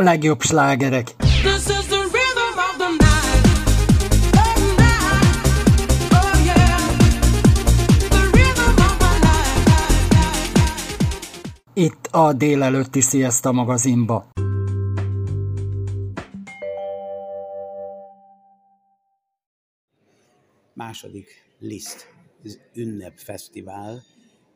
a legjobb slágerek. Oh, Itt a délelőtti Siesta magazinba. Második Liszt ünnep fesztivál,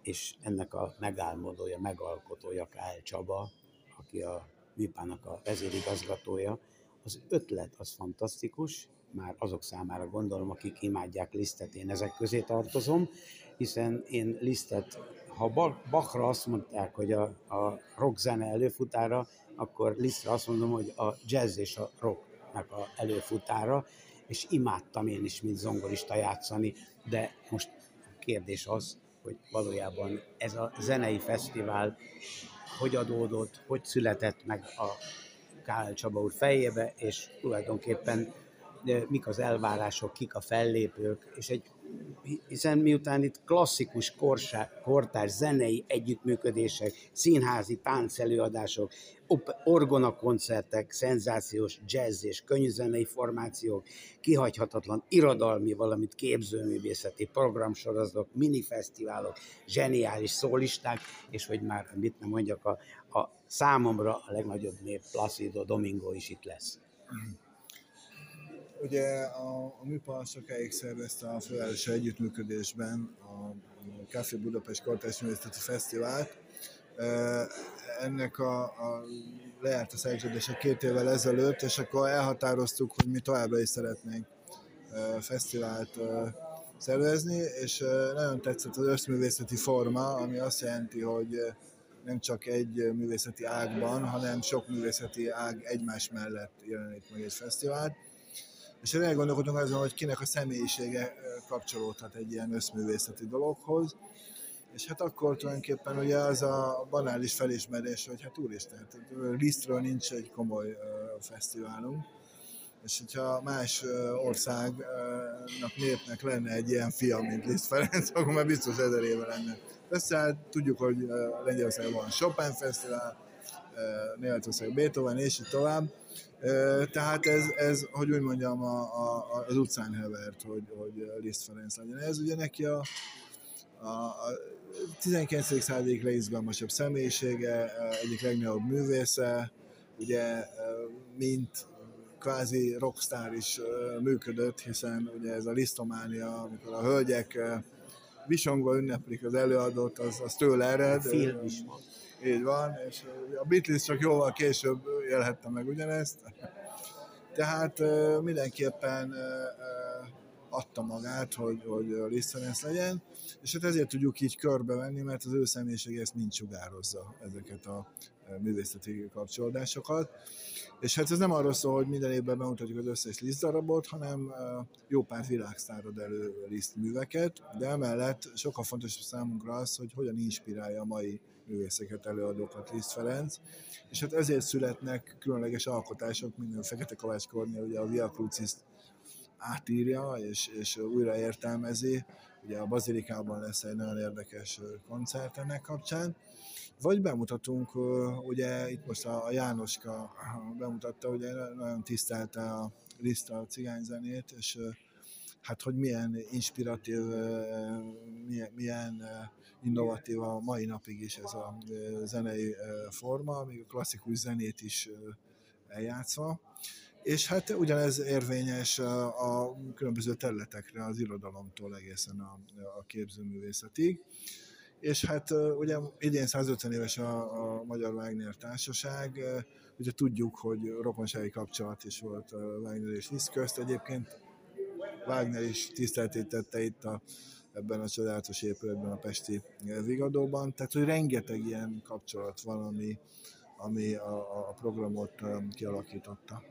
és ennek a megálmodója, megalkotója Kál Csaba, aki a Vipának a vezérigazgatója. Az ötlet az fantasztikus, már azok számára gondolom, akik imádják Lisztet, én ezek közé tartozom, hiszen én Lisztet, ha Bachra azt mondták, hogy a, a rock zene előfutára, akkor Lisztre azt mondom, hogy a jazz és a rocknak a előfutára, és imádtam én is, mint zongorista játszani, de most a kérdés az, hogy valójában ez a zenei fesztivál hogy adódott, hogy született meg a Kál Csaba úr fejébe, és tulajdonképpen mik az elvárások, kik a fellépők, és egy hiszen miután itt klasszikus korsá, kortárs zenei együttműködések, színházi táncelőadások, orgonakoncertek, szenzációs jazz és könnyűzenei formációk, kihagyhatatlan irodalmi, valamint képzőművészeti programsorozatok, minifesztiválok, zseniális szólisták, és hogy már mit nem mondjak, a, a számomra a legnagyobb nép Placido Domingo is itt lesz. Ugye a, a MIPA sokáig szervezte a fővárosi együttműködésben a Café Budapest Kortárs Művészeti Fesztivált. Ennek a, a lejárt a szerződése két évvel ezelőtt, és akkor elhatároztuk, hogy mi továbbra is szeretnénk fesztivált szervezni, és nagyon tetszett az összművészeti forma, ami azt jelenti, hogy nem csak egy művészeti ágban, hanem sok művészeti ág egymás mellett jelenik meg egy fesztivált és elgondolkodunk azon, hogy kinek a személyisége kapcsolódhat egy ilyen összművészeti dologhoz, és hát akkor tulajdonképpen ugye az a banális felismerés, hogy hát úristen, Lisztről nincs egy komoly uh, fesztiválunk, és hogyha más országnak, népnek lenne egy ilyen fia, mint Liszt Ferenc, akkor már biztos ezer éve lenne. Persze tudjuk, hogy Lengyelországban van Chopin Fesztivál, Németország Beethoven, és így tovább, tehát ez, ez hogy úgy mondjam, a, a, az utcán hevert, hogy, hogy Liszt Ferenc legyen. Ez ugye neki a, a, a 19. századik legizgalmasabb személyisége, egyik legnagyobb művésze, ugye mint kvázi rockstar is működött, hiszen ugye ez a lisztománia, amikor a hölgyek visongva ünneplik az előadót, az, az tőle ered. A film is van így van, és a Beatles csak jóval később élhette meg ugyanezt. Tehát mindenképpen adta magát, hogy, hogy Lisztenes legyen, és hát ezért tudjuk így körbevenni, mert az ő személyisége ezt mind sugározza ezeket a művészeti kapcsolódásokat. És hát ez nem arról szól, hogy minden évben bemutatjuk az összes Liszt darabot, hanem jó pár világsztárod elő Liszt műveket, de emellett sokkal fontosabb számunkra az, hogy hogyan inspirálja a mai művészeket, előadókat Liszt Ferenc, és hát ezért születnek különleges alkotások, mint a Fekete Kovács Kornél, ugye a Via Crucis átírja és, és újra értelmezi, ugye a Bazilikában lesz egy nagyon érdekes koncert ennek kapcsán, vagy bemutatunk, ugye itt most a Jánoska bemutatta, ugye nagyon tisztelte a Liszt a cigányzenét, és hát hogy milyen inspiratív, milyen, milyen innovatív a mai napig is ez a zenei forma, még a klasszikus zenét is eljátszva. És hát ugyanez érvényes a különböző területekre, az irodalomtól egészen a, a képzőművészetig. és hát ugye idén 150 éves a, a Magyar Wagner Társaság, ugye tudjuk, hogy rokonsági kapcsolat is volt Wagner és Liszt közt. Egyébként Wagner is tiszteltét tette itt a, ebben a csodálatos épületben, a Pesti Vigadóban. Tehát, hogy rengeteg ilyen kapcsolat van, ami, ami a, a programot kialakította.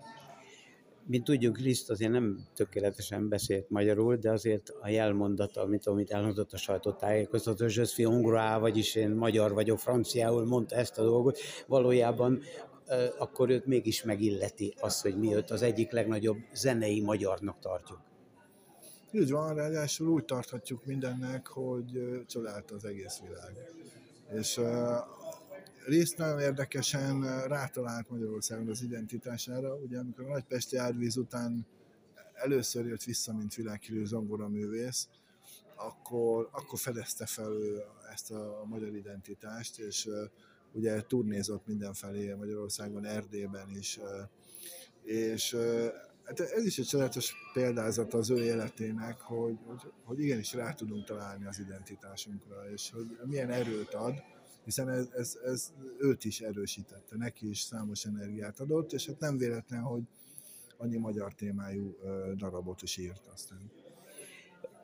Mint tudjuk, Liszt azért nem tökéletesen beszélt magyarul, de azért a jelmondata, amit, amit elmondott a sajtótájékoztató, suis hongrois, vagyis én magyar vagyok, franciául mondta ezt a dolgot, valójában akkor őt mégis megilleti az, hogy mi őt az egyik legnagyobb zenei magyarnak tartjuk. Így van, ráadásul úgy tarthatjuk mindennek, hogy csodált az egész világ. És részt nagyon érdekesen rátalált Magyarországon az identitására. Ugye amikor a Nagypesti árvíz után először jött vissza, mint világhírű művész, akkor, akkor fedezte fel ezt a magyar identitást, és ugye turnézott mindenfelé Magyarországon, Erdélyben is, és hát ez is egy csodálatos példázat az ő életének, hogy, hogy, hogy igenis rá tudunk találni az identitásunkra, és hogy milyen erőt ad, hiszen ez, ez, ez őt is erősítette, neki is számos energiát adott, és hát nem véletlen, hogy annyi magyar témájú darabot is írt aztán.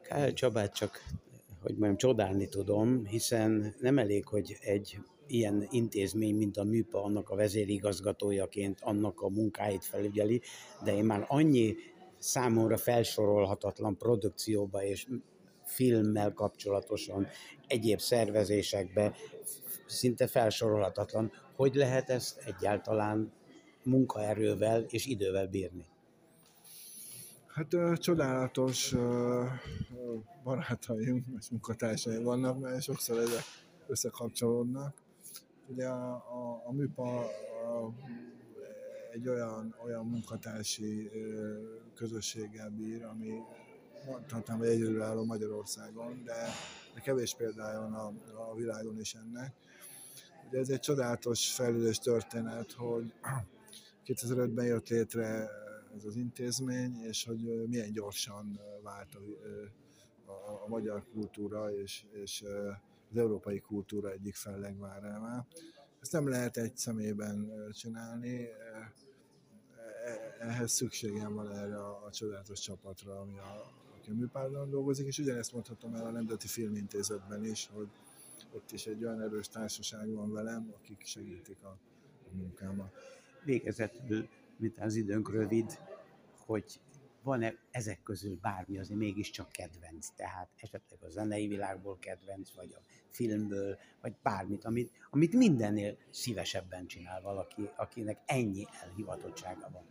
Kál Csabát csak, hogy mondjam, csodálni tudom, hiszen nem elég, hogy egy ilyen intézmény, mint a MÜPA, annak a vezérigazgatójaként annak a munkáit felügyeli, de én már annyi számomra felsorolhatatlan produkcióba és filmmel kapcsolatosan, egyéb szervezésekbe szinte felsorolhatatlan. Hogy lehet ezt egyáltalán munkaerővel és idővel bírni? Hát uh, csodálatos uh, barátaim és munkatársaim vannak, mert sokszor ezek összekapcsolódnak. Ugye a, a, a műpa a, egy olyan, olyan munkatársi közösséggel bír, ami mondhatnám, hogy egyedülálló Magyarországon, de, de kevés példája van a, a világon is ennek. Ugye ez egy csodálatos fejlődés történet, hogy 2005-ben jött létre ez az intézmény, és hogy milyen gyorsan vált a, a, a magyar kultúra és, és az európai kultúra egyik fellegvárává. Ezt nem lehet egy szemében csinálni, e, ehhez szükségem van erre a, a csodálatos csapatra, ami a, aki a műpárdon dolgozik, és ugyanezt mondhatom el a Nemzeti Filmintézetben is, hogy ott is egy olyan erős társaság van velem, akik segítik a, a munkámat. Végezetül, mint az időnk rövid, hogy van-e ezek közül bármi azért mégiscsak kedvenc, tehát esetleg a zenei világból kedvenc, vagy a filmből, vagy bármit, amit, amit mindennél szívesebben csinál valaki, akinek ennyi elhivatottsága van.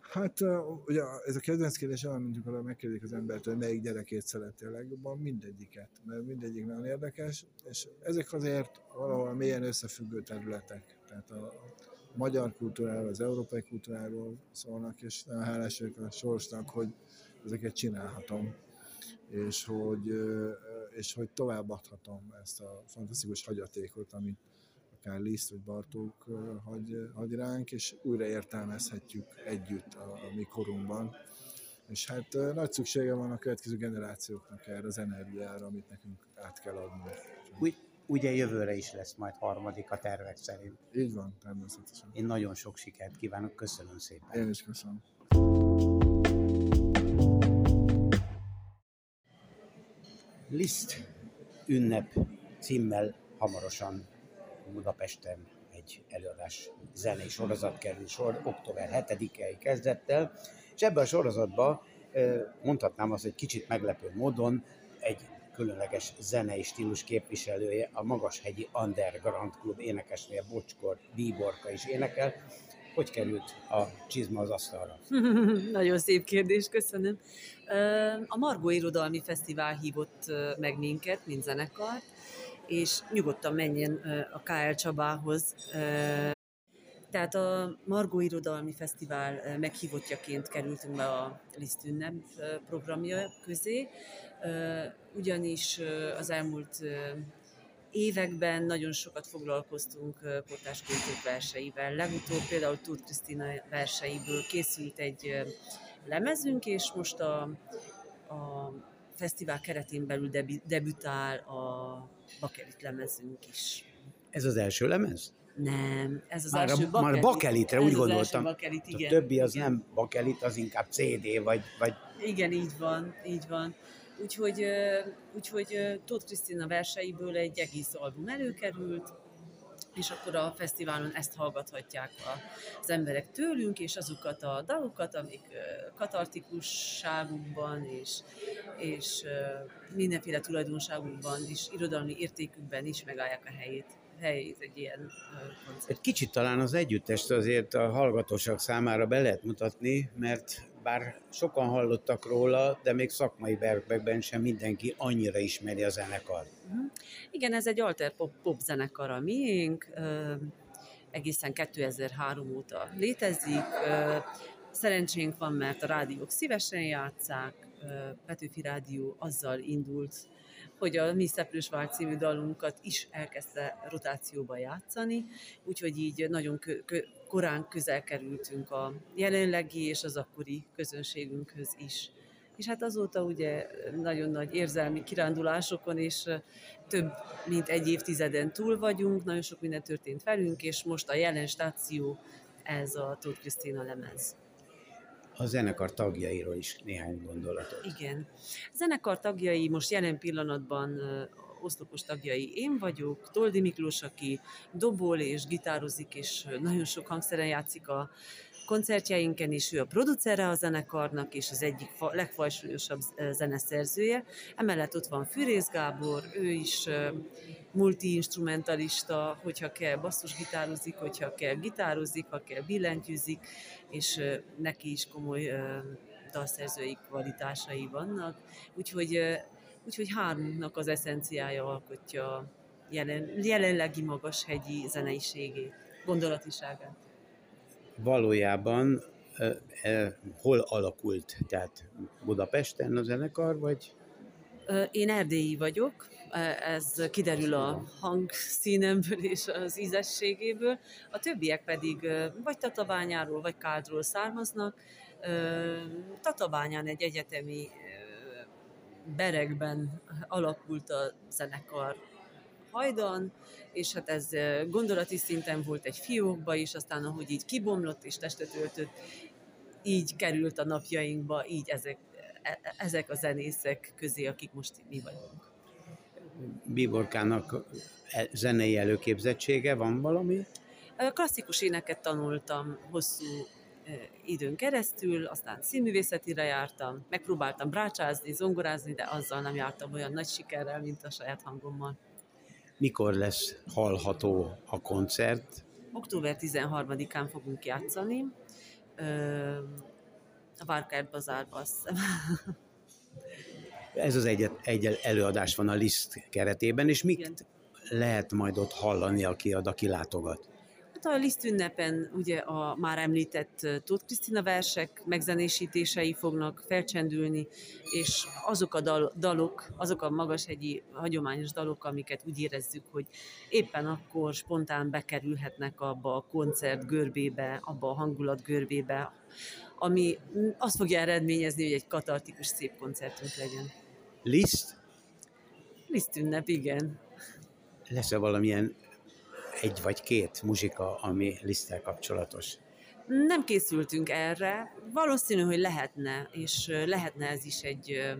Hát ugye ez a kedvenc kérdés olyan, mint amikor megkérdezik az embert, hogy melyik gyerekét szereti a legjobban, mindegyiket, mert mindegyik nagyon érdekes, és ezek azért valahol mélyen összefüggő területek. Tehát a, magyar kultúráról, az európai kultúráról szólnak, és nagyon hálás vagyok a sorsnak, hogy ezeket csinálhatom, és hogy, és hogy továbbadhatom ezt a fantasztikus hagyatékot, amit akár Liszt vagy Bartók hagy, hagy ránk, és újra értelmezhetjük együtt a, a mi korunkban. És hát nagy szüksége van a következő generációknak erre az energiára, amit nekünk át kell adni. Úgy, ugye jövőre is lesz majd harmadik a tervek szerint. Így van, természetesen. Én nagyon sok sikert kívánok, köszönöm szépen. Én is köszönöm. Liszt ünnep címmel hamarosan Budapesten egy előadás zenei sorozat kerül sor október 7-i kezdettel, és ebben a sorozatban mondhatnám azt, hogy kicsit meglepő módon egy különleges zenei stílus képviselője, a Magashegyi Underground Klub énekesnél Bocskor Bíborka is énekel. Hogy került a csizma az asztalra? Nagyon szép kérdés, köszönöm. A Margó Irodalmi Fesztivál hívott meg minket, mint zenekart, és nyugodtan menjen a KL Csabához tehát a Margó Irodalmi Fesztivál meghívottjaként kerültünk be a Liszt ünnep programja közé, ugyanis az elmúlt években nagyon sokat foglalkoztunk portás verseivel. Legutóbb például Tóth Krisztina verseiből készült egy lemezünk, és most a, a fesztivál keretén belül debütál a bakelit lemezünk is. Ez az első lemez? Nem, ez az már első a, bakelit. Már bakelitre, úgy gondoltam. Bakelit, igen, a többi az igen. nem bakelit, az inkább CD, vagy, vagy... Igen, így van, így van. Úgyhogy, úgyhogy Tóth Krisztina verseiből egy egész album előkerült, és akkor a fesztiválon ezt hallgathatják az emberek tőlünk, és azokat a dalokat, amik katartikusságukban és, és mindenféle tulajdonságukban és irodalmi értékükben is megállják a helyét helyét egy ilyen koncert. Egy kicsit talán az együttest azért a hallgatóság számára be lehet mutatni, mert bár sokan hallottak róla, de még szakmai berkekben sem mindenki annyira ismeri a zenekart. Uh-huh. Igen, ez egy alter pop, pop zenekar a miénk, egészen 2003 óta létezik. Szerencsénk van, mert a rádiók szívesen játszák, Petőfi Rádió azzal indult, hogy a Mi Szeplős Vár című dalunkat is elkezdte rotációba játszani, úgyhogy így nagyon kö- kö- korán közel kerültünk a jelenlegi és az akkori közönségünkhöz is. És hát azóta ugye nagyon nagy érzelmi kirándulásokon, és több mint egy évtizeden túl vagyunk, nagyon sok minden történt velünk, és most a jelen stáció ez a Tóth Krisztina lemez a zenekar tagjairól is néhány gondolatot. Igen. A zenekar tagjai most jelen pillanatban oszlopos tagjai én vagyok, Toldi Miklós, aki dobol és gitározik, és nagyon sok hangszeren játszik a koncertjeinken is, ő a producere a zenekarnak, és az egyik legfajsúlyosabb zeneszerzője. Emellett ott van Fűrész Gábor, ő is multi-instrumentalista, hogyha kell basszusgitározik, hogyha kell gitározik, ha kell billentyűzik, és neki is komoly dalszerzői kvalitásai vannak. Úgyhogy, úgyhogy hármunknak az eszenciája alkotja jelen, jelenlegi magashegyi zeneiségét, gondolatiságát. Valójában eh, eh, hol alakult? Tehát Budapesten a zenekar, vagy? Én erdélyi vagyok, ez kiderül a hangszínemből és az ízességéből. A többiek pedig vagy Tatabányáról, vagy Káldról származnak. Tatabányán egy egyetemi berekben alakult a zenekar hajdan, és hát ez gondolati szinten volt egy fiókba is, aztán ahogy így kibomlott és testet öltött, így került a napjainkba, így ezek, e, ezek a zenészek közé, akik most mi vagyunk. Bíborkának e, zenei előképzettsége van valami? Klasszikus éneket tanultam hosszú időn keresztül, aztán színművészetire jártam, megpróbáltam brácsázni, zongorázni, de azzal nem jártam olyan nagy sikerrel, mint a saját hangommal. Mikor lesz hallható a koncert? Október 13-án fogunk játszani. A Várkárt bazárba, azt. Ez az egy, egy előadás van a Liszt keretében, és mit Igen. lehet majd ott hallani, aki ad, aki látogat? Hát a Liszt ünnepen ugye a már említett Tóth Krisztina versek megzenésítései fognak felcsendülni, és azok a dal, dalok, azok a magashegyi hagyományos dalok, amiket úgy érezzük, hogy éppen akkor spontán bekerülhetnek abba a koncert görbébe, abba a hangulat görbébe, ami azt fogja eredményezni, hogy egy katartikus szép koncertünk legyen. Liszt? Liszt ünnep, igen. Lesz-e valamilyen egy vagy két muzsika, ami liszttel kapcsolatos? Nem készültünk erre. Valószínű, hogy lehetne, és lehetne ez is egy,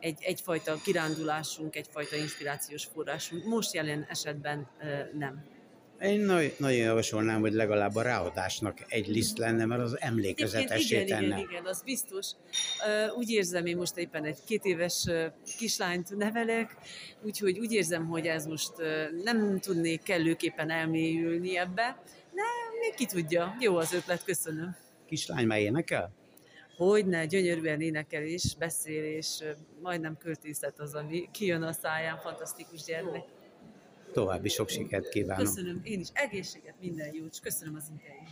egy, egyfajta kirándulásunk, egyfajta inspirációs forrásunk. Most jelen esetben nem. Én nagy, nagyon javasolnám, hogy legalább a ráadásnak egy liszt lenne, mert az emlékezetesé igen, tenne. Igen, igen, az biztos. Úgy érzem, én most éppen egy két éves kislányt nevelek, úgyhogy úgy érzem, hogy ez most nem tudnék kellőképpen elmélyülni ebbe, de még ki tudja. Jó az ötlet, köszönöm. Kislány már énekel? Hogyne, gyönyörűen énekel és beszél, és majdnem költészet az, ami kijön a száján, fantasztikus gyermek. További sok sikert kívánok. Köszönöm, én is egészséget, minden jót, köszönöm az interjút.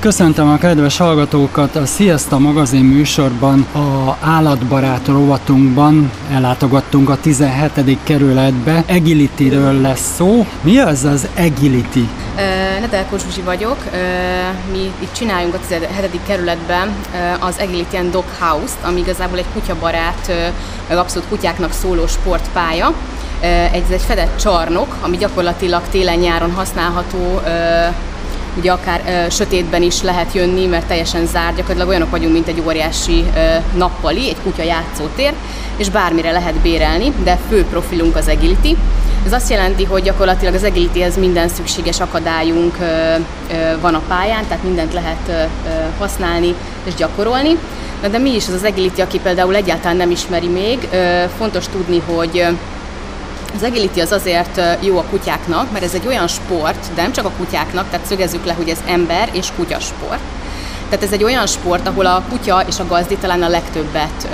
Köszöntöm a kedves hallgatókat a Sziasztok magazin műsorban, a állatbarát rovatunkban ellátogattunk a 17. kerületbe. Agility-ről lesz szó. Mi az az Agility? Nedelko Zsuzsi vagyok. Mi itt csináljunk a 17. kerületben az Agility and Dog House-t, ami igazából egy kutyabarát, meg abszolút kutyáknak szóló sportpálya. Ez egy fedett csarnok, ami gyakorlatilag télen-nyáron használható ugye akár ö, sötétben is lehet jönni, mert teljesen zárt, gyakorlatilag olyanok vagyunk, mint egy óriási nappali, egy kutya játszótér, és bármire lehet bérelni, de fő profilunk az agility. Ez azt jelenti, hogy gyakorlatilag az agilityhez minden szükséges akadályunk van a pályán, tehát mindent lehet használni és gyakorolni. Na de mi is az az agility, aki például egyáltalán nem ismeri még, fontos tudni, hogy az agility az azért jó a kutyáknak, mert ez egy olyan sport, de nem csak a kutyáknak, tehát szögezzük le, hogy ez ember és kutyasport. Tehát ez egy olyan sport, ahol a kutya és a gazdi talán a legtöbbet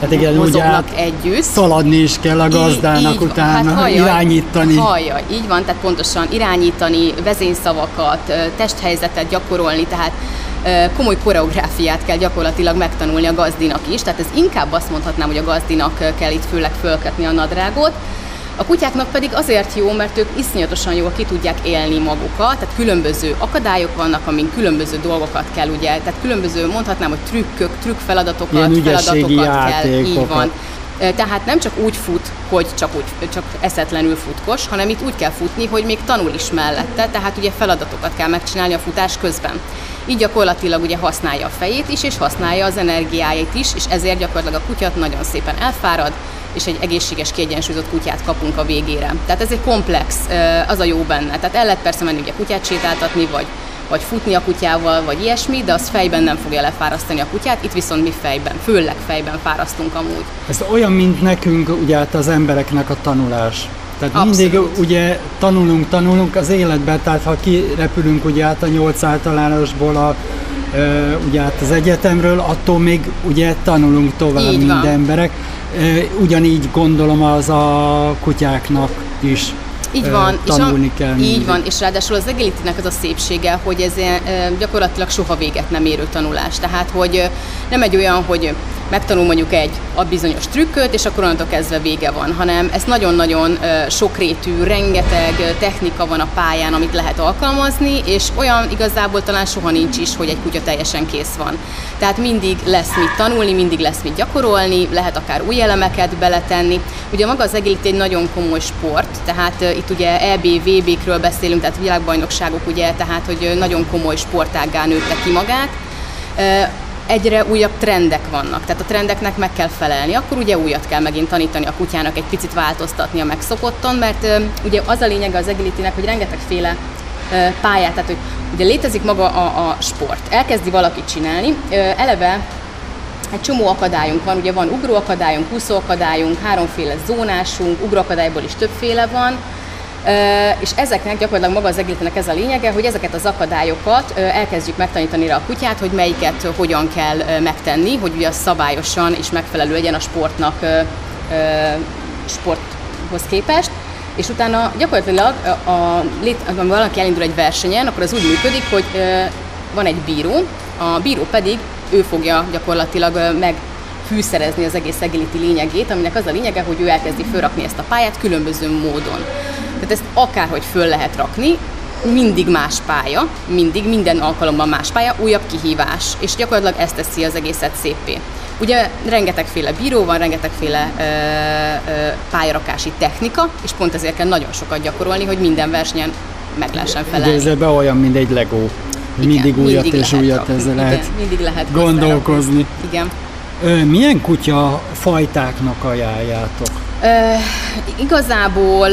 Hát igen, ugye hát együtt. Szaladni is kell a gazdának így, utána, hát hallja, irányítani. Hallja, így van, tehát pontosan irányítani, vezényszavakat, testhelyzetet gyakorolni, tehát komoly koreográfiát kell gyakorlatilag megtanulni a gazdinak is, tehát ez inkább azt mondhatnám, hogy a gazdinak kell itt főleg fölkötni a nadrágot, a kutyáknak pedig azért jó, mert ők iszonyatosan jól ki tudják élni magukat, tehát különböző akadályok vannak, amin különböző dolgokat kell, ugye, tehát különböző, mondhatnám, hogy trükkök, trükk feladatokat, feladatokat kell, így van. Tehát nem csak úgy fut, hogy csak, úgy, csak eszetlenül futkos, hanem itt úgy kell futni, hogy még tanul is mellette, tehát ugye feladatokat kell megcsinálni a futás közben. Így gyakorlatilag ugye használja a fejét is, és használja az energiáit is, és ezért gyakorlatilag a kutyat nagyon szépen elfárad, és egy egészséges, kiegyensúlyozott kutyát kapunk a végére. Tehát ez egy komplex, az a jó benne. Tehát el lehet persze menni ugye kutyát sétáltatni, vagy vagy futni a kutyával, vagy ilyesmi, de az fejben nem fogja lefárasztani a kutyát, itt viszont mi fejben, főleg fejben fárasztunk amúgy. Ez olyan, mint nekünk, ugye hát az embereknek a tanulás. Tehát Abszolút. mindig ugye tanulunk, tanulunk az életben, tehát ha kirepülünk ugye át a nyolc általánosból a ugye hát az egyetemről, attól még ugye tanulunk tovább, Így mint van. emberek. Ugyanígy gondolom az a kutyáknak is. Így van, tanulni és a, kell. Így mindig. van, és ráadásul az agility az a szépsége, hogy ez gyakorlatilag soha véget nem érő tanulás. Tehát, hogy nem egy olyan, hogy megtanul mondjuk egy a bizonyos trükköt, és akkor onnantól kezdve vége van, hanem ez nagyon-nagyon sokrétű, rengeteg technika van a pályán, amit lehet alkalmazni, és olyan igazából talán soha nincs is, hogy egy kutya teljesen kész van. Tehát mindig lesz mit tanulni, mindig lesz mit gyakorolni, lehet akár új elemeket beletenni. Ugye maga az agility egy nagyon komoly sport, tehát itt ugye EB, VB-kről beszélünk, tehát világbajnokságok, ugye, tehát hogy nagyon komoly sportággá nőtte ki magát egyre újabb trendek vannak, tehát a trendeknek meg kell felelni, akkor ugye újat kell megint tanítani a kutyának, egy picit változtatni a megszokotton, mert ugye az a lényege az agility hogy rengetegféle pályát, tehát hogy ugye létezik maga a, a sport, elkezdi valaki csinálni, eleve egy csomó akadályunk van, ugye van ugróakadályunk, úszóakadályunk, háromféle zónásunk, ugróakadályból is többféle van, és ezeknek gyakorlatilag maga az egésznek ez a lényege, hogy ezeket az akadályokat elkezdjük megtanítani rá a kutyát, hogy melyiket hogyan kell megtenni, hogy ugye szabályosan és megfelelő legyen a sportnak sporthoz képest. És utána gyakorlatilag, a, a, a, valaki elindul egy versenyen, akkor az úgy működik, hogy van egy bíró, a bíró pedig ő fogja gyakorlatilag meg fűszerezni az egész agility lényegét, aminek az a lényege, hogy ő elkezdi fölrakni ezt a pályát különböző módon. Tehát ezt akárhogy föl lehet rakni, mindig más pálya, mindig, minden alkalommal más pálya, újabb kihívás, és gyakorlatilag ezt teszi az egészet szépé. Ugye rengetegféle bíró van, rengetegféle ö, ö, pályarakási technika, és pont ezért kell nagyon sokat gyakorolni, hogy minden versenyen meg lehessen felelni. Be olyan, mint egy Lego. Igen, mindig újat mindig és újat ezzel lehet, igen, mindig lehet gondolkozni. Igen. Ö, milyen kutya fajtáknak ajánljátok? Ö, igazából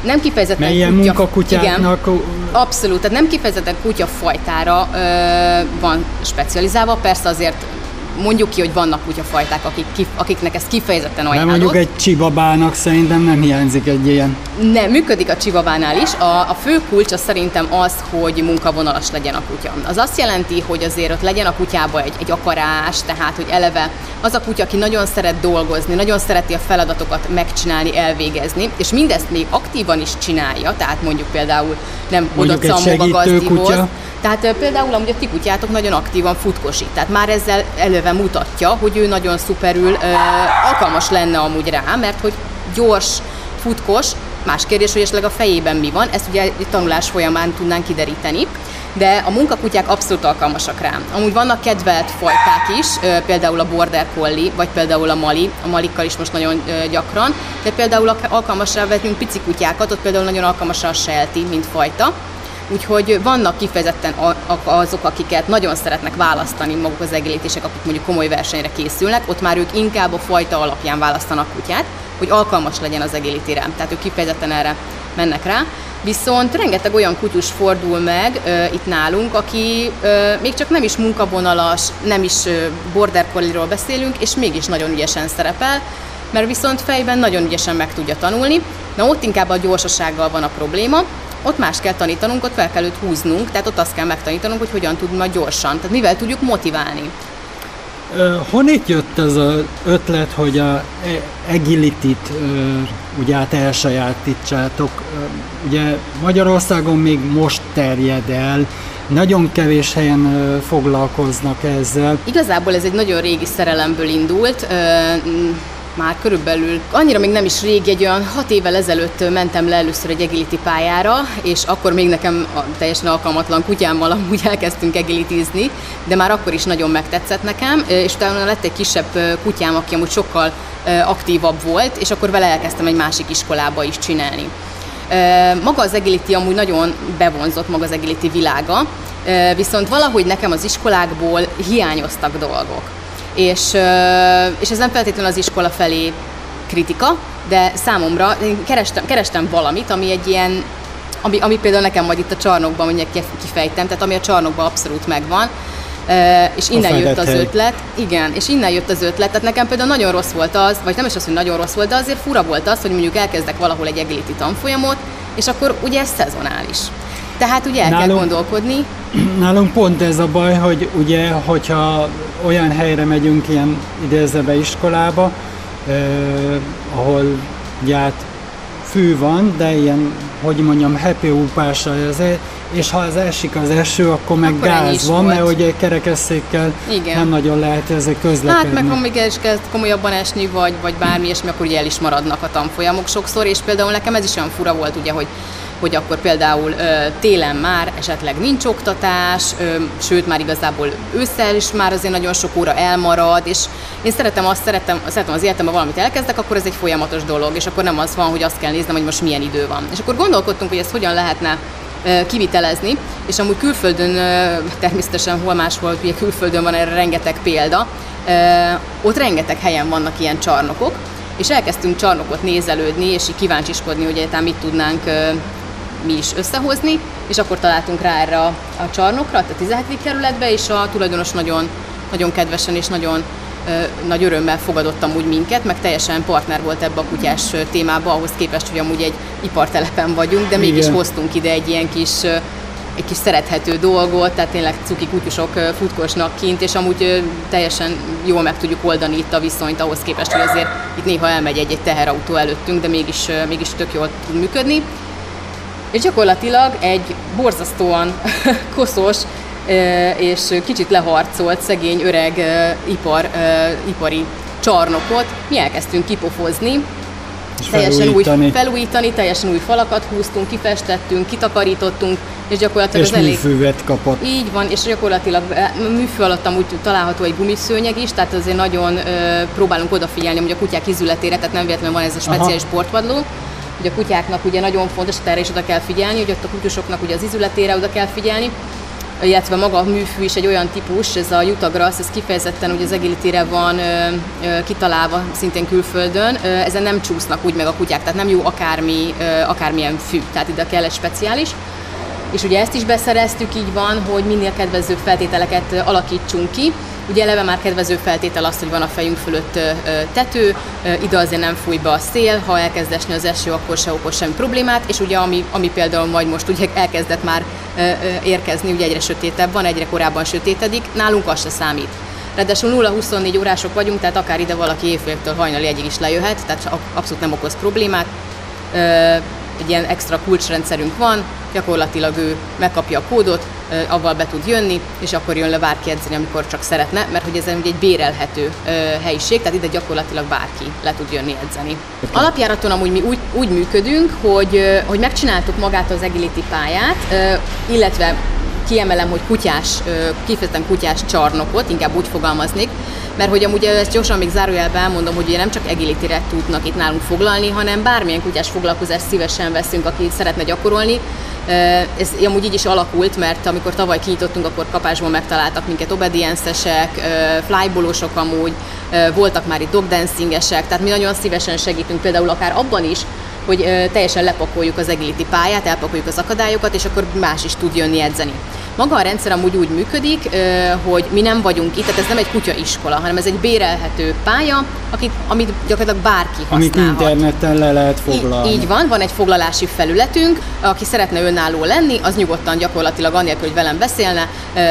nem kifejezetten Milyen kutya, munkakutyáknak? Igen, abszolút, tehát nem kifejezetten kutyafajtára ö, van specializálva, persze azért mondjuk ki, hogy vannak kutyafajták, akik, kif, akiknek ez kifejezetten ajánlott. Nem mondjuk egy csibabának szerintem nem hiányzik egy ilyen. Nem, működik a csibabánál is. A, a fő kulcs az szerintem az, hogy munkavonalas legyen a kutya. Az azt jelenti, hogy azért ott legyen a kutyába egy, egy akarás, tehát hogy eleve az a kutya, aki nagyon szeret dolgozni, nagyon szereti a feladatokat megcsinálni, elvégezni, és mindezt még aktívan is csinálja, tehát mondjuk például nem oda cammog a gazdihoz, Tehát például amúgy a ti kutyátok nagyon aktívan futkosít, tehát már ezzel előve mutatja, hogy ő nagyon szuperül alkalmas lenne amúgy rá, mert hogy gyors, futkos, más kérdés, hogy esetleg a fejében mi van, ezt ugye egy tanulás folyamán tudnánk kideríteni. De a munkakutyák abszolút alkalmasak rá. Amúgy vannak kedvelt fajták is, például a Border Collie, vagy például a Mali, a Malikkal is most nagyon gyakran, de például alkalmasra vetünk pici kutyákat, ott például nagyon alkalmasra a Sheltie, mint fajta, Úgyhogy vannak kifejezetten azok, akiket nagyon szeretnek választani maguk az egélítések, akik mondjuk komoly versenyre készülnek, ott már ők inkább a fajta alapján választanak kutyát, hogy alkalmas legyen az egélítére. Tehát ők kifejezetten erre mennek rá. Viszont rengeteg olyan kutyus fordul meg ö, itt nálunk, aki ö, még csak nem is munkavonalas, nem is border collie beszélünk, és mégis nagyon ügyesen szerepel, mert viszont fejben nagyon ügyesen meg tudja tanulni. Na ott inkább a gyorsasággal van a probléma, ott más kell tanítanunk, ott fel kell őt húznunk, tehát ott azt kell megtanítanunk, hogy hogyan tud majd gyorsan, tehát mivel tudjuk motiválni. Honnét jött ez az ötlet, hogy a agility-t ugye át elsajátítsátok? Ugye Magyarországon még most terjed el, nagyon kevés helyen foglalkoznak ezzel. Igazából ez egy nagyon régi szerelemből indult már körülbelül annyira még nem is rég, egy olyan hat évvel ezelőtt mentem le először egy agility pályára, és akkor még nekem a teljesen alkalmatlan kutyámmal amúgy elkezdtünk agilitízni, de már akkor is nagyon megtetszett nekem, és utána lett egy kisebb kutyám, aki amúgy sokkal aktívabb volt, és akkor vele elkezdtem egy másik iskolába is csinálni. Maga az agility amúgy nagyon bevonzott maga az agility világa, viszont valahogy nekem az iskolákból hiányoztak dolgok és, és ez nem feltétlenül az iskola felé kritika, de számomra én kerestem, kerestem valamit, ami egy ilyen, ami, ami például nekem majd itt a csarnokban mondjuk kifejtem, tehát ami a csarnokban abszolút megvan, és innen jött az ötlet. Igen, és innen jött az ötlet. Tehát nekem például nagyon rossz volt az, vagy nem is az, hogy nagyon rossz volt, de azért fura volt az, hogy mondjuk elkezdek valahol egy agility tanfolyamot, és akkor ugye ez szezonális. Tehát ugye el nálunk, kell gondolkodni. Nálunk pont ez a baj, hogy ugye, hogyha olyan helyre megyünk ilyen idézőbe iskolába, eh, ahol ugye hát fű van, de ilyen, hogy mondjam, happy úpása azért, és ha az esik az eső, akkor meg akkor gáz van, volt. mert ugye kerekesszékkel Igen. nem nagyon lehet ezek közlekedni. Hát meg ha még is kezd komolyabban esni, vagy, vagy bármi, és akkor ugye el is maradnak a tanfolyamok sokszor, és például nekem ez is olyan fura volt, ugye, hogy hogy akkor például télen már esetleg nincs oktatás, sőt már igazából ősszel is már azért nagyon sok óra elmarad, és én szeretem azt, szeretem, szeretem az életemben valamit elkezdek, akkor ez egy folyamatos dolog, és akkor nem az van, hogy azt kell néznem, hogy most milyen idő van. És akkor gondolkodtunk, hogy ezt hogyan lehetne kivitelezni, és amúgy külföldön, természetesen hol máshol, ugye külföldön van erre rengeteg példa, ott rengeteg helyen vannak ilyen csarnokok, és elkezdtünk csarnokot nézelődni, és így kíváncsiskodni, hogy egyáltalán mit tudnánk mi is összehozni, és akkor találtunk rá erre a, a csarnokra, a 17. kerületbe, és a tulajdonos nagyon, nagyon kedvesen és nagyon ö, nagy örömmel fogadott amúgy minket, meg teljesen partner volt ebbe a kutyás témába, ahhoz képest, hogy amúgy egy ipartelepen vagyunk, de mégis Igen. hoztunk ide egy ilyen kis egy kis szerethető dolgot, tehát tényleg cuki kutyusok futkosnak kint, és amúgy teljesen jól meg tudjuk oldani itt a viszonyt ahhoz képest, hogy azért itt néha elmegy egy-egy teherautó előttünk, de mégis, mégis tök jól tud működni és gyakorlatilag egy borzasztóan koszos és kicsit leharcolt szegény öreg ipar, ipari csarnokot mi elkezdtünk kipofozni, és teljesen felújítani. új felújítani, teljesen új falakat húztunk, kifestettünk, kitakarítottunk, és gyakorlatilag és az elég... műfűvet kapott. Így van, és gyakorlatilag műfű alatt amúgy található egy gumiszőnyeg is, tehát azért nagyon ö, próbálunk odafigyelni hogy a kutyák izületére, tehát nem véletlenül van ez a speciális Aha. portvadló, hogy a kutyáknak ugye nagyon fontos, erre is oda kell figyelni, hogy ott a kutyusoknak ugye az izületére oda kell figyelni, illetve maga a műfű is egy olyan típus, ez a Jutagrass, ez kifejezetten ugye az agility van ö, ö, kitalálva szintén külföldön, ö, ezen nem csúsznak úgy meg a kutyák, tehát nem jó akármi, ö, akármilyen fű, tehát ide kell egy speciális. És ugye ezt is beszereztük, így van, hogy minél kedvezőbb feltételeket alakítsunk ki, Ugye eleve már kedvező feltétel az, hogy van a fejünk fölött tető, ide azért nem fúj be a szél, ha elkezd esni az eső, akkor se okoz semmi problémát, és ugye ami, ami például majd most ugye elkezdett már érkezni, ugye egyre sötétebb van, egyre korábban sötétedik, nálunk az se számít. Ráadásul 0-24 órások vagyunk, tehát akár ide valaki évféltől hajnali egyig is lejöhet, tehát abszolút nem okoz problémát. Egy ilyen extra kulcsrendszerünk van, gyakorlatilag ő megkapja a kódot, avval be tud jönni, és akkor jön le bárki edzeni, amikor csak szeretne, mert hogy ez egy bérelhető helyiség, tehát ide gyakorlatilag bárki le tud jönni edzeni. Alapjáraton amúgy mi úgy, úgy működünk, hogy, hogy megcsináltuk magát az agility pályát, illetve kiemelem, hogy kutyás, kifejezetten kutyás csarnokot, inkább úgy fogalmaznék, mert hogy amúgy ezt gyorsan még zárójelben elmondom, hogy ugye nem csak agility tudnak itt nálunk foglalni, hanem bármilyen kutyás foglalkozást szívesen veszünk, aki szeretne gyakorolni. Ez amúgy így is alakult, mert amikor tavaly kinyitottunk, akkor kapásból megtaláltak minket obedience-esek, flybolosok amúgy, voltak már itt dogdancingesek, tehát mi nagyon szívesen segítünk például akár abban is, hogy teljesen lepakoljuk az agility pályát, elpakoljuk az akadályokat, és akkor más is tud jönni edzeni. Maga a rendszer amúgy úgy működik, hogy mi nem vagyunk itt, tehát ez nem egy kutyaiskola, hanem ez egy bérelhető pálya, akit, amit gyakorlatilag bárki használhat. Amit interneten le lehet foglalni. Így, így van, van egy foglalási felületünk, aki szeretne önálló lenni, az nyugodtan gyakorlatilag annélkül, hogy velem beszélne,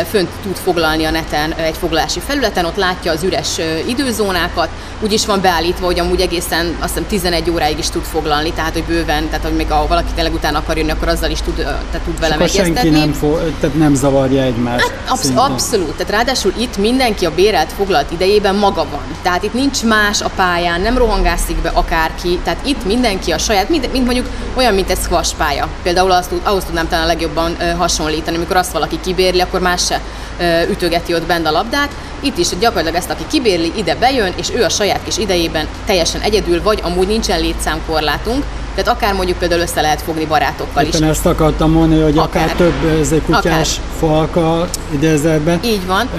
fönt tud foglalni a neten egy foglalási felületen, ott látja az üres időzónákat, úgy is van beállítva, hogy amúgy egészen azt hiszem 11 óráig is tud foglalni, tehát hogy bőven, tehát hogy még ha valaki tényleg utána akar jönni, akkor azzal is tud, tehát tud velem egyeztetni. senki nem, fo- tehát nem zavarja egymást. Hát, absz- abszolút, tehát ráadásul itt mindenki a bérelt foglalt idejében maga van. Tehát itt nincs más a pályán, nem rohangászik be akárki, tehát itt mindenki a saját, mint, mint mondjuk olyan, mint egy squash pálya. Például azt, ahhoz tudnám talán a legjobban ö, hasonlítani, amikor azt valaki kibérli, akkor más se ö, ütögeti ott bent a labdát. Itt is gyakorlatilag ezt, aki kibérli, ide bejön, és ő a saját kis idejében teljesen egyedül, vagy amúgy nincsen létszámkorlátunk, tehát akár mondjuk például össze lehet fogni barátokkal Éppen is. ezt akartam mondani, hogy akár, akár több ez egy kutyás akár. falka idézetben Így van.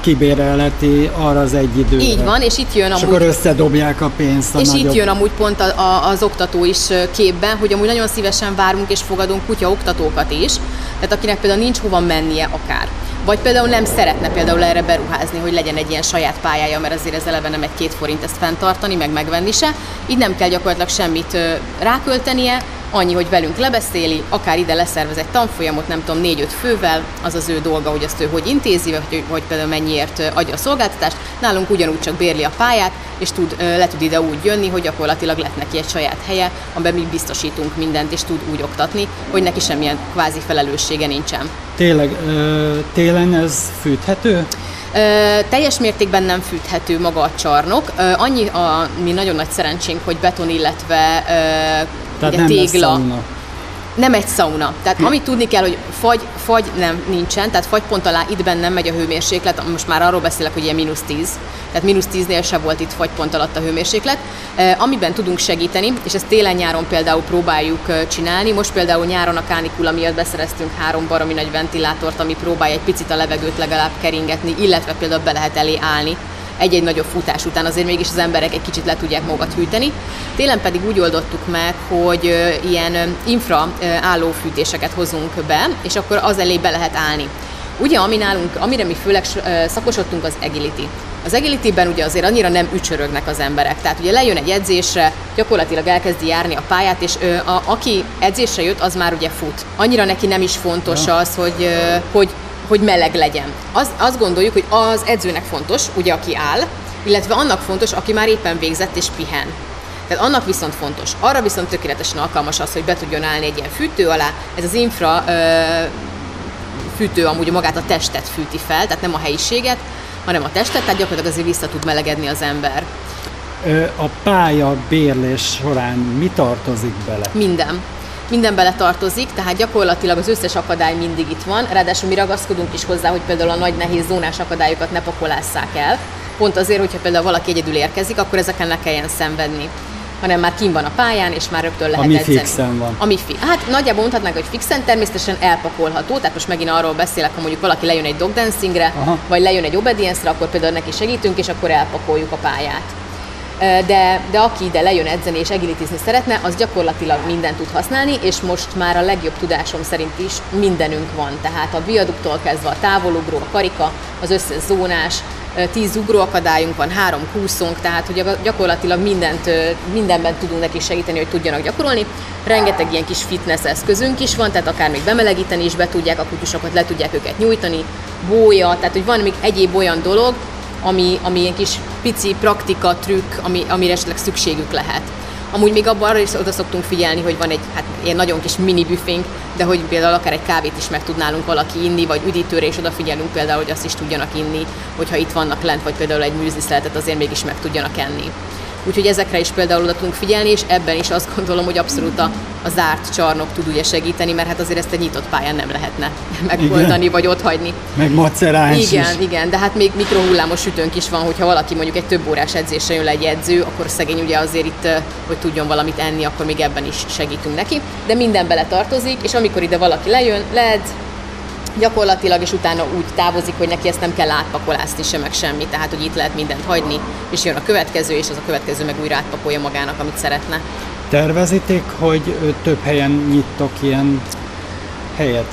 kibéreleti arra az egy időre. Így van, és itt jön és amúgy... akkor összedobják a pénzt a És nagyobb... itt jön amúgy pont a, a, az oktató is képbe, hogy amúgy nagyon szívesen várunk és fogadunk kutya oktatókat is, tehát akinek például nincs hova mennie akár vagy például nem szeretne például erre beruházni, hogy legyen egy ilyen saját pályája, mert azért ez eleve nem egy két forint ezt fenntartani, meg megvenni se. Így nem kell gyakorlatilag semmit ráköltenie, annyi, hogy velünk lebeszéli, akár ide leszervez egy tanfolyamot, nem tudom, négy-öt fővel, az az ő dolga, hogy azt ő hogy intézi, vagy hogy például mennyiért adja a szolgáltatást. Nálunk ugyanúgy csak bérli a pályát, és tud, le tud ide úgy jönni, hogy gyakorlatilag lett neki egy saját helye, amiben mi biztosítunk mindent, és tud úgy oktatni, hogy neki semmilyen kvázi felelőssége nincsen. Tényleg, télen ez fűthető? Teljes mértékben nem fűthető maga a csarnok. Annyi a mi nagyon nagy szerencsénk, hogy beton, illetve Tehát ugye, nem tégla. Nem egy szauna. Tehát amit tudni kell, hogy fagy, fagy nem nincsen, tehát fagypont alá itt bennem megy a hőmérséklet, most már arról beszélek, hogy ilyen mínusz 10, tehát mínusz 10-nél se volt itt fagypont alatt a hőmérséklet. Amiben tudunk segíteni, és ezt télen-nyáron például próbáljuk csinálni, most például nyáron a kánikula miatt beszereztünk három baromi nagy ventilátort, ami próbálja egy picit a levegőt legalább keringetni, illetve például be lehet elé állni egy-egy nagyobb futás után azért mégis az emberek egy kicsit le tudják magukat hűteni. Télen pedig úgy oldottuk meg, hogy ilyen infra állófűtéseket hozunk be, és akkor az elé be lehet állni. Ugye, ami nálunk, amire mi főleg szakosodtunk, az agility. Az agility-ben ugye azért annyira nem ücsörögnek az emberek. Tehát ugye lejön egy edzésre, gyakorlatilag elkezdi járni a pályát, és ö, a, aki edzésre jött, az már ugye fut. Annyira neki nem is fontos az, hogy, ö, hogy hogy meleg legyen. Az, azt gondoljuk, hogy az edzőnek fontos, ugye aki áll, illetve annak fontos, aki már éppen végzett és pihen. Tehát annak viszont fontos. Arra viszont tökéletesen alkalmas az, hogy be tudjon állni egy ilyen fűtő alá. Ez az infra ö, fűtő amúgy magát a testet fűti fel, tehát nem a helyiséget, hanem a testet, tehát gyakorlatilag azért vissza tud melegedni az ember. A pálya bérlés során mi tartozik bele? Minden minden bele tartozik, tehát gyakorlatilag az összes akadály mindig itt van, ráadásul mi ragaszkodunk is hozzá, hogy például a nagy nehéz zónás akadályokat ne pakolásszák el, pont azért, hogyha például valaki egyedül érkezik, akkor ezeken ne kelljen szenvedni hanem már kim van a pályán, és már rögtön lehet Ami edzeni. fixen van. Ami fi- hát nagyjából mondhatnánk, hogy fixen, természetesen elpakolható, tehát most megint arról beszélek, ha mondjuk valaki lejön egy dogdancingre, vagy lejön egy obedience akkor például neki segítünk, és akkor elpakoljuk a pályát de, de aki ide lejön edzeni és agilitizni szeretne, az gyakorlatilag mindent tud használni, és most már a legjobb tudásom szerint is mindenünk van. Tehát a viaduktól kezdve a távolugró, a karika, az összes zónás, tíz ugróakadályunk van, három kúszunk, tehát hogy gyakorlatilag mindent, mindenben tudunk neki segíteni, hogy tudjanak gyakorolni. Rengeteg ilyen kis fitness eszközünk is van, tehát akár még bemelegíteni is be tudják a kutyusokat, le tudják őket nyújtani, bója, tehát hogy van még egyéb olyan dolog, ami, ami ilyen kis pici praktika, trükk, ami, amire esetleg szükségük lehet. Amúgy még abban arra is oda szoktunk figyelni, hogy van egy hát ilyen nagyon kis mini büfénk, de hogy például akár egy kávét is meg tudnálunk valaki inni, vagy üdítőre is odafigyelünk például, hogy azt is tudjanak inni, hogyha itt vannak lent, vagy például egy műzliszeletet azért mégis meg tudjanak enni. Úgyhogy ezekre is például oda tudunk figyelni, és ebben is azt gondolom, hogy abszolút a, a zárt csarnok tud ugye segíteni, mert hát azért ezt egy nyitott pályán nem lehetne megoldani, vagy ott hagyni. Meg maceráns Igen, is. igen, de hát még mikrohullámos sütőnk is van, hogyha valaki mondjuk egy több órás edzésre jön le egy edző, akkor szegény ugye azért itt, hogy tudjon valamit enni, akkor még ebben is segítünk neki. De minden bele tartozik, és amikor ide valaki lejön, leedz, gyakorlatilag, és utána úgy távozik, hogy neki ezt nem kell átpakolászni sem, meg semmi, tehát hogy itt lehet mindent hagyni, és jön a következő, és az a következő meg újra átpakolja magának, amit szeretne. Tervezitek, hogy több helyen nyittok ilyen helyet?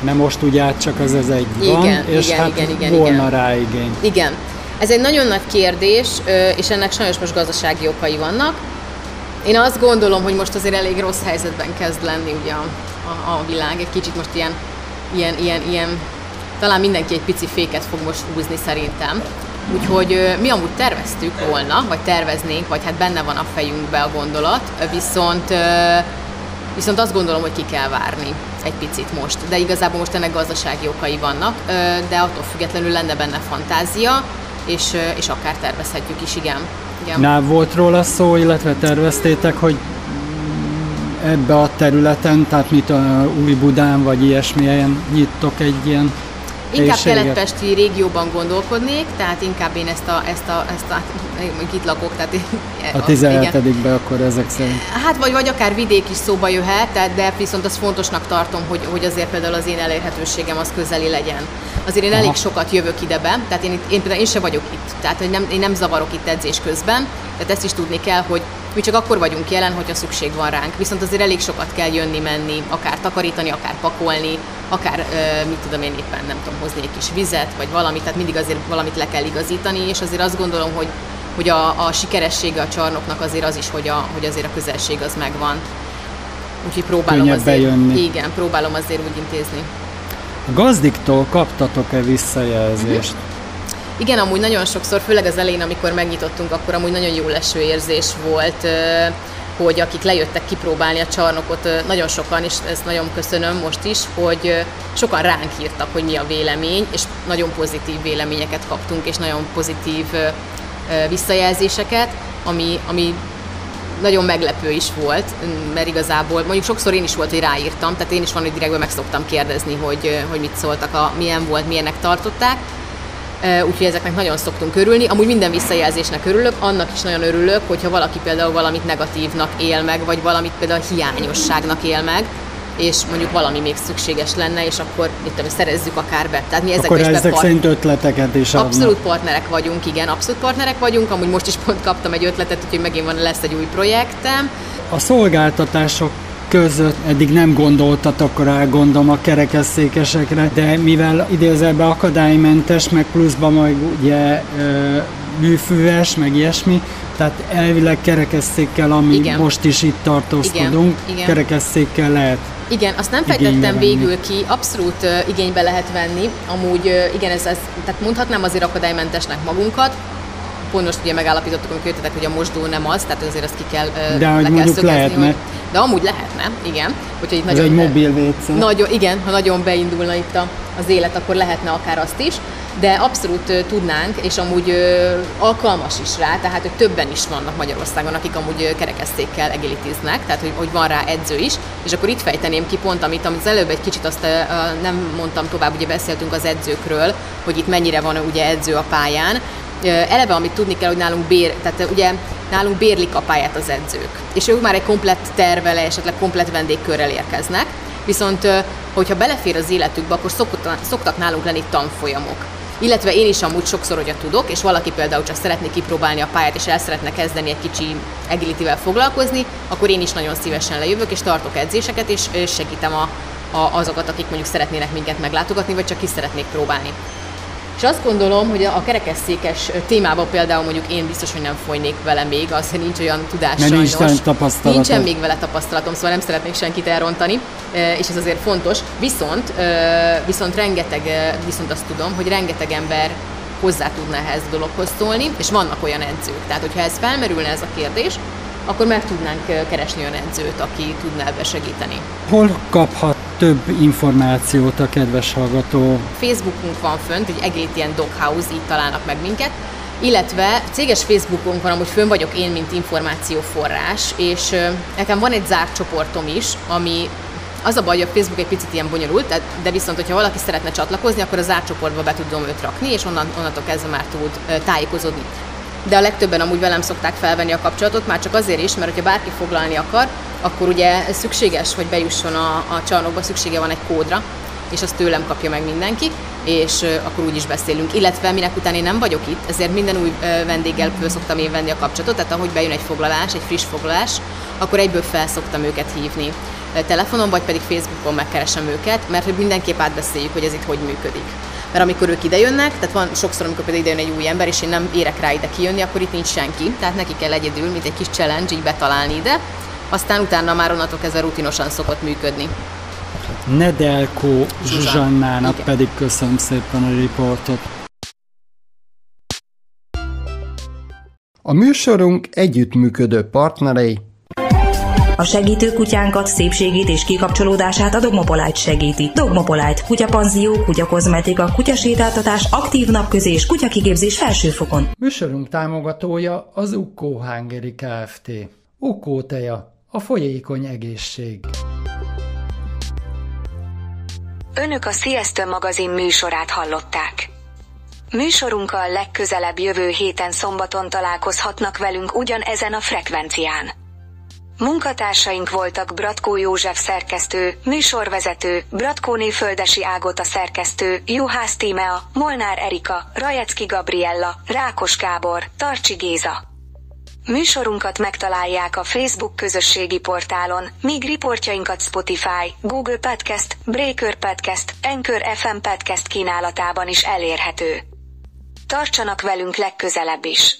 Nem most ugye csak az az egy igen, van, és igen, hát igen, igen, volna igen. rá igény. Igen. Ez egy nagyon nagy kérdés, és ennek sajnos most gazdasági okai vannak. Én azt gondolom, hogy most azért elég rossz helyzetben kezd lenni ugye a, a, a világ. Egy kicsit most ilyen, ilyen, ilyen, ilyen, talán mindenki egy pici féket fog most húzni szerintem. Úgyhogy mi amúgy terveztük volna, vagy terveznénk, vagy hát benne van a fejünkbe a gondolat, viszont, viszont azt gondolom, hogy ki kell várni egy picit most. De igazából most ennek gazdasági okai vannak, de attól függetlenül lenne benne fantázia, és, és akár tervezhetjük is, igen. igen. Na, volt róla szó, illetve terveztétek, hogy ebbe a területen, tehát mit a Új Budán, vagy ilyesmi helyen nyittok egy ilyen Inkább keletpesti régióban gondolkodnék, tehát inkább én ezt a, ezt a, ezt a itt lakok, tehát én, a 17 akkor ezek szerint. Hát vagy, vagy akár vidék is szóba jöhet, tehát, de viszont azt fontosnak tartom, hogy, hogy azért például az én elérhetőségem az közeli legyen. Azért én Aha. elég sokat jövök idebe, tehát én, én például én se vagyok itt, tehát hogy nem, én nem zavarok itt edzés közben, tehát ezt is tudni kell, hogy mi csak akkor vagyunk jelen, hogyha szükség van ránk. Viszont azért elég sokat kell jönni, menni, akár takarítani, akár pakolni, akár, mit tudom én éppen, nem tudom, hozni egy kis vizet, vagy valamit, tehát mindig azért valamit le kell igazítani, és azért azt gondolom, hogy, hogy a, a sikeressége a csarnoknak azért az is, hogy, a, hogy azért a közelség az megvan. Úgyhogy próbálom Könnyebb azért, bejönni. igen, próbálom azért úgy intézni. A gazdiktól kaptatok-e visszajelzést? Uh-huh. Igen, amúgy nagyon sokszor, főleg az elején, amikor megnyitottunk, akkor amúgy nagyon jó leső érzés volt, hogy akik lejöttek kipróbálni a csarnokot, nagyon sokan, és ezt nagyon köszönöm most is, hogy sokan ránk írtak, hogy mi a vélemény, és nagyon pozitív véleményeket kaptunk, és nagyon pozitív visszajelzéseket, ami, ami nagyon meglepő is volt, mert igazából mondjuk sokszor én is volt, hogy ráírtam, tehát én is van, hogy direktben meg szoktam kérdezni, hogy, hogy mit szóltak, a, milyen volt, milyennek tartották, úgyhogy ezeknek nagyon szoktunk örülni. Amúgy minden visszajelzésnek örülök, annak is nagyon örülök, hogyha valaki például valamit negatívnak él meg, vagy valamit például hiányosságnak él meg, és mondjuk valami még szükséges lenne, és akkor mit tudom, szerezzük akár be. Tehát mi akkor is ezek szerint ötleteket is adnak. Abszolút partnerek vagyunk, igen, abszolút partnerek vagyunk. Amúgy most is pont kaptam egy ötletet, úgyhogy megint van, lesz egy új projektem. A szolgáltatások között eddig nem gondoltatok rá, gondolom a kerekesszékesekre, de mivel idézelben akadálymentes, meg pluszban majd ugye műfűves, meg ilyesmi, tehát elvileg kerekesszékkel, ami Igen. most is itt tartózkodunk, Igen. Igen. kerekesszékkel lehet igen, azt nem fejtettem végül ki, abszolút uh, igénybe lehet venni. Amúgy uh, igen, ez, ez, tehát mondhatnám azért akadálymentesnek magunkat, pont most ugye megállapítottuk, amikor jöttetek, hogy a mosdó nem az, tehát azért azt ki kell, de le kell szögezni, lehetne. Hogy, de amúgy lehetne, igen. Úgyhogy itt Ez nagyon, egy mobil WC. Nagyon, igen, ha nagyon beindulna itt a, az élet, akkor lehetne akár azt is de abszolút uh, tudnánk, és amúgy uh, alkalmas is rá, tehát hogy többen is vannak Magyarországon, akik amúgy kerekesszékkel egilitiznek, tehát hogy, hogy van rá edző is, és akkor itt fejteném ki pont, amit, amit az előbb egy kicsit azt uh, nem mondtam tovább, ugye beszéltünk az edzőkről, hogy itt mennyire van ugye edző a pályán, eleve, amit tudni kell, hogy nálunk bér, tehát ugye nálunk bérlik a pályát az edzők, és ők már egy komplett tervele, esetleg komplett vendégkörrel érkeznek, viszont hogyha belefér az életükbe, akkor szoktak, szoktak nálunk lenni tanfolyamok. Illetve én is amúgy sokszor, hogyha tudok, és valaki például csak szeretné kipróbálni a pályát, és el szeretne kezdeni egy kicsi agility foglalkozni, akkor én is nagyon szívesen lejövök, és tartok edzéseket, és segítem a, a, azokat, akik mondjuk szeretnének minket meglátogatni, vagy csak ki szeretnék próbálni. És azt gondolom, hogy a kerekesszékes témában például mondjuk én biztos, hogy nem folynék vele még, az, hogy nincs olyan tudás Mert sajnos. Nincs tapasztalatom. Nincsen még vele tapasztalatom, szóval nem szeretnék senkit elrontani, és ez azért fontos. Viszont, viszont rengeteg, viszont azt tudom, hogy rengeteg ember hozzá tudna ehhez a dologhoz szólni, és vannak olyan edzők. Tehát, hogyha ez felmerülne ez a kérdés, akkor meg tudnánk keresni olyan edzőt, aki tudná ebbe segíteni. Hol kaphat több információt a kedves hallgató? Facebookunk van fönt, egy egész ilyen doghouse, így találnak meg minket, illetve céges Facebookon van, amúgy fönn vagyok én, mint információforrás, és nekem van egy zárt csoportom is, ami az a baj, hogy a Facebook egy picit ilyen bonyolult, de viszont, hogyha valaki szeretne csatlakozni, akkor a zárt csoportba be tudom őt rakni, és onnan, onnantól kezdve már tud tájékozódni. De a legtöbben amúgy velem szokták felvenni a kapcsolatot, már csak azért is, mert hogyha bárki foglalni akar, akkor ugye szükséges, hogy bejusson a, a csarnokba, szüksége van egy kódra, és azt tőlem kapja meg mindenki, és akkor úgy is beszélünk. Illetve minek után én nem vagyok itt, ezért minden új vendéggel föl szoktam én venni a kapcsolatot, tehát ahogy bejön egy foglalás, egy friss foglalás, akkor egyből fel szoktam őket hívni telefonon, vagy pedig Facebookon megkeresem őket, mert hogy mindenképp átbeszéljük, hogy ez itt hogy működik. Mert amikor ők idejönnek, tehát van sokszor, amikor például idejön egy új ember, és én nem érek rá ide kijönni, akkor itt nincs senki, tehát neki kell egyedül, mint egy kis challenge, így betalálni ide, aztán utána már onnantól kezdve rutinosan szokott működni. Nedelko Zsuzsannának Igen. pedig köszönöm szépen a riportot. A műsorunk együttműködő partnerei a segítő kutyánkat, szépségét és kikapcsolódását a Dogmopolite segíti. Dogmopolite, kutyapanzió, kutyakozmetika, kutyasétáltatás, aktív napközés, kutyakigépzés felsőfokon. Műsorunk támogatója az Ukko Hungary Kft. Ukko teja, a folyékony egészség. Önök a Sziasztő magazin műsorát hallották. Műsorunkkal legközelebb jövő héten szombaton találkozhatnak velünk ugyanezen a frekvencián. Munkatársaink voltak Bratkó József szerkesztő, műsorvezető, Bratkóné Földesi Ágota szerkesztő, Juhász Tímea, Molnár Erika, Rajecki Gabriella, Rákos Gábor, Tarcsi Géza. Műsorunkat megtalálják a Facebook közösségi portálon, míg riportjainkat Spotify, Google Podcast, Breaker Podcast, Anchor FM Podcast kínálatában is elérhető. Tartsanak velünk legközelebb is!